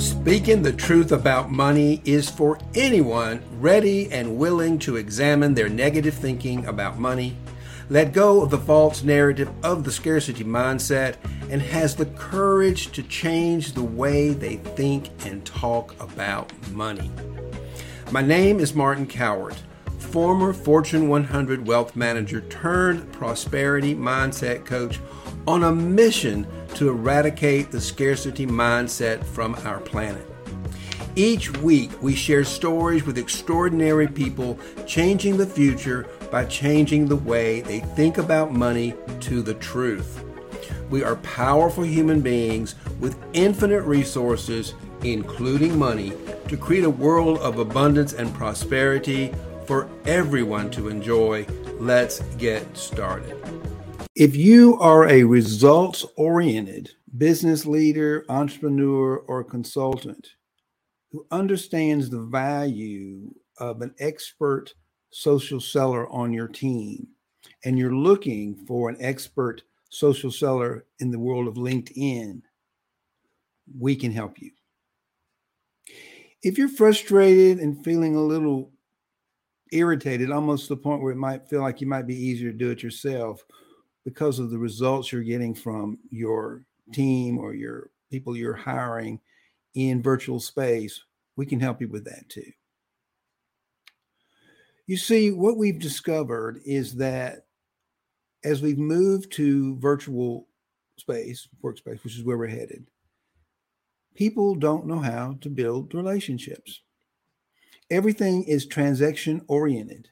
Speaking the truth about money is for anyone ready and willing to examine their negative thinking about money, let go of the false narrative of the scarcity mindset, and has the courage to change the way they think and talk about money. My name is Martin Cowart, former Fortune 100 wealth manager turned prosperity mindset coach on a mission to eradicate the scarcity mindset from our planet. Each week, we share stories with extraordinary people changing the future by changing the way they think about money to the truth. We are powerful human beings with infinite resources, including money, to create a world of abundance and prosperity for everyone to enjoy. Let's get started. If you are a results oriented business leader, entrepreneur, or consultant who understands the value of an expert social seller on your team, and you're looking for an expert social seller in the world of LinkedIn, we can help you. If you're frustrated and feeling a little irritated, almost to the point where it might feel like you might be easier to do it yourself, because of the results you're getting from your team or your people you're hiring in virtual space, we can help you with that too. You see, what we've discovered is that as we've moved to virtual space, workspace, which is where we're headed, people don't know how to build relationships. Everything is transaction oriented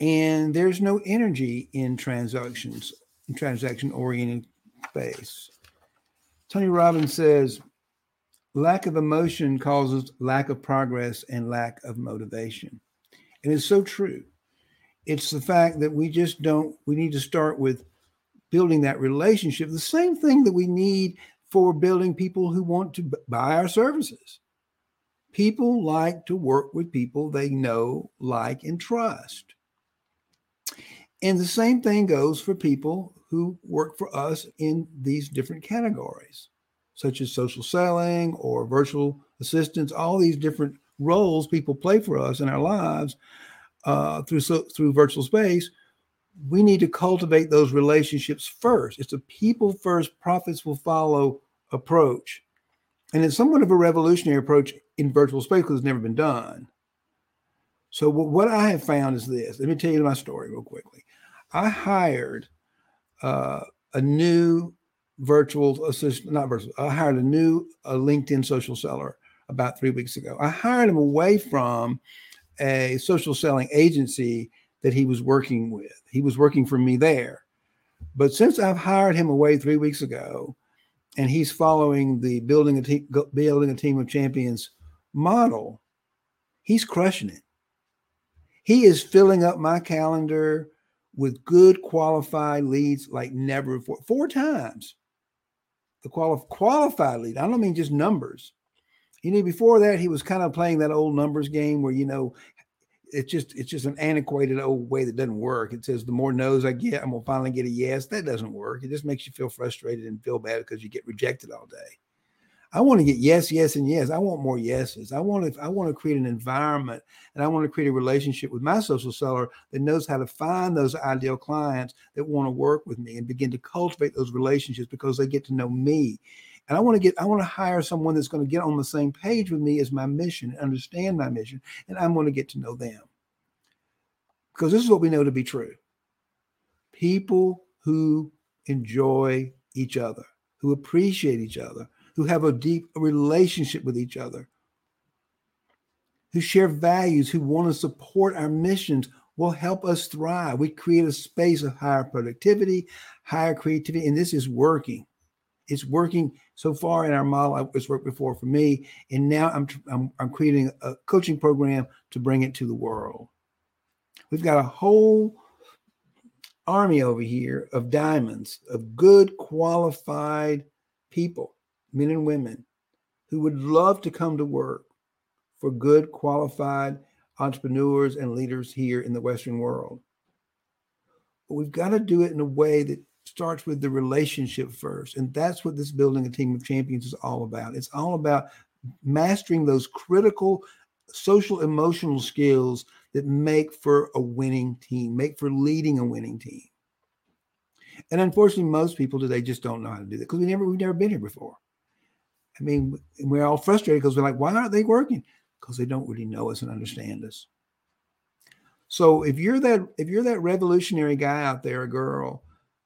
and there's no energy in transactions in transaction oriented space. Tony robbins says lack of emotion causes lack of progress and lack of motivation. And it's so true. It's the fact that we just don't we need to start with building that relationship the same thing that we need for building people who want to buy our services. People like to work with people they know like and trust and the same thing goes for people who work for us in these different categories, such as social selling or virtual assistants, all these different roles people play for us in our lives uh, through so, through virtual space. We need to cultivate those relationships first. It's a people first, profits will follow approach. And it's somewhat of a revolutionary approach in virtual space because it's never been done. So, what I have found is this. Let me tell you my story real quickly. I hired uh, a new virtual assistant, not virtual, I hired a new a LinkedIn social seller about three weeks ago. I hired him away from a social selling agency that he was working with. He was working for me there. But since I've hired him away three weeks ago, and he's following the building a team, building a team of champions model, he's crushing it. He is filling up my calendar with good qualified leads like never before. Four times the quali- qualified lead. I don't mean just numbers. You know, before that, he was kind of playing that old numbers game where, you know, it's just it's just an antiquated old way that doesn't work. It says the more no's I get, I'm gonna finally get a yes. That doesn't work. It just makes you feel frustrated and feel bad because you get rejected all day. I want to get yes, yes, and yes. I want more yeses. I want to I want to create an environment and I want to create a relationship with my social seller that knows how to find those ideal clients that want to work with me and begin to cultivate those relationships because they get to know me. And I want to get I want to hire someone that's going to get on the same page with me as my mission, and understand my mission, and I'm going to get to know them. Because this is what we know to be true. People who enjoy each other, who appreciate each other, who have a deep relationship with each other, who share values, who want to support our missions, will help us thrive. We create a space of higher productivity, higher creativity, and this is working. It's working so far in our model. It's worked before for me, and now I'm, I'm, I'm creating a coaching program to bring it to the world. We've got a whole army over here of diamonds, of good, qualified people men and women who would love to come to work for good, qualified entrepreneurs and leaders here in the Western world. But we've got to do it in a way that starts with the relationship first. And that's what this building a team of champions is all about. It's all about mastering those critical social emotional skills that make for a winning team, make for leading a winning team. And unfortunately, most people today just don't know how to do that because we never we've never been here before. I mean, we're all frustrated because we're like, why aren't they working? Because they don't really know us and understand us. So if you're that if you're that revolutionary guy out there, a girl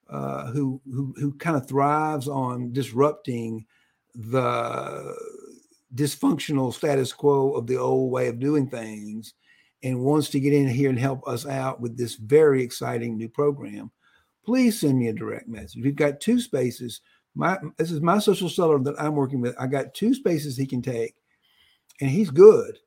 uh, who who who kind of thrives on disrupting the dysfunctional status quo of the old way of doing things and wants to get in here and help us out with this very exciting new program, please send me a direct message. We've got two spaces. My this is my social seller that I'm working with. I got two spaces he can take, and he's good.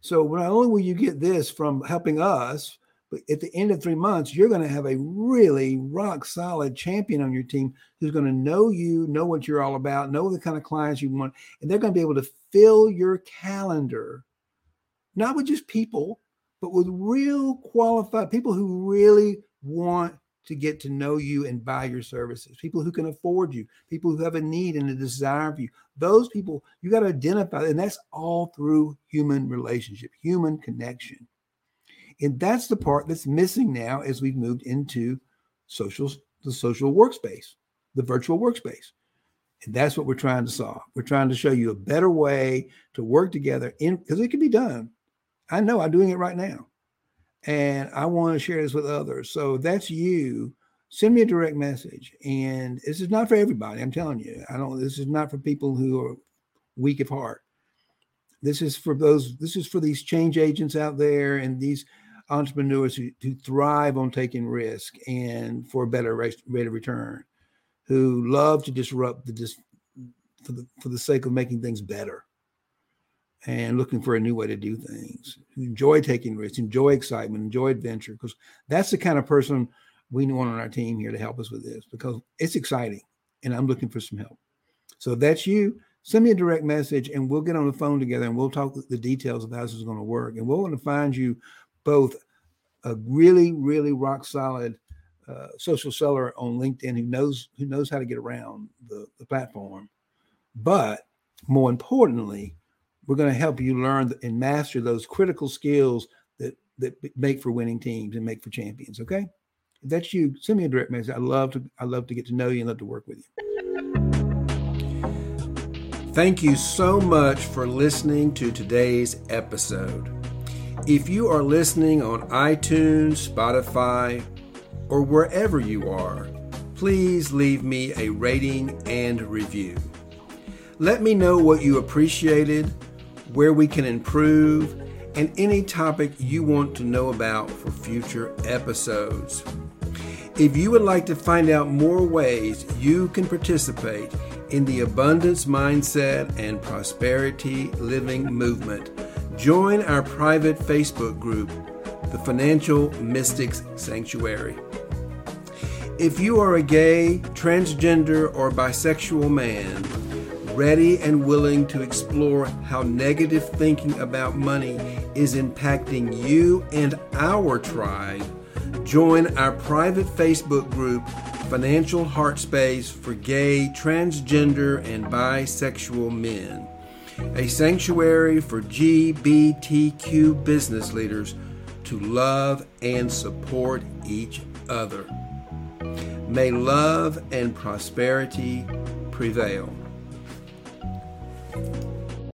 So not only will you get this from helping us, but at the end of three months, you're going to have a really rock solid champion on your team who's going to know you, know what you're all about, know the kind of clients you want, and they're going to be able to fill your calendar, not with just people, but with real qualified people who really want to get to know you and buy your services, people who can afford you, people who have a need and a desire for you. Those people you got to identify, and that's all through human relationship, human connection. And that's the part that's missing now as we've moved into social, the social workspace, the virtual workspace. And that's what we're trying to solve. We're trying to show you a better way to work together in because it can be done. I know I'm doing it right now. And I want to share this with others. So that's you. Send me a direct message. And this is not for everybody. I'm telling you. I don't this is not for people who are weak of heart. This is for those, this is for these change agents out there and these entrepreneurs who, who thrive on taking risk and for a better rate, of return, who love to disrupt the dis, for the for the sake of making things better and looking for a new way to do things, enjoy taking risks, enjoy excitement, enjoy adventure, because that's the kind of person we want on our team here to help us with this because it's exciting and I'm looking for some help. So if that's you, send me a direct message and we'll get on the phone together and we'll talk the details of how this is going to work. And we're going to find you both a really, really rock solid uh, social seller on LinkedIn who knows who knows how to get around the, the platform. But more importantly, we're going to help you learn and master those critical skills that that make for winning teams and make for champions. Okay, if that's you, send me a direct message. I love to I love to get to know you and love to work with you. Thank you so much for listening to today's episode. If you are listening on iTunes, Spotify, or wherever you are, please leave me a rating and review. Let me know what you appreciated, where we can improve, and any topic you want to know about for future episodes. If you would like to find out more ways you can participate in the abundance mindset and prosperity living movement, Join our private Facebook group, the Financial Mystics Sanctuary. If you are a gay, transgender, or bisexual man, ready and willing to explore how negative thinking about money is impacting you and our tribe, join our private Facebook group, Financial Heart Space for Gay, Transgender, and Bisexual Men a sanctuary for GBTQ business leaders to love and support each other. May love and prosperity prevail.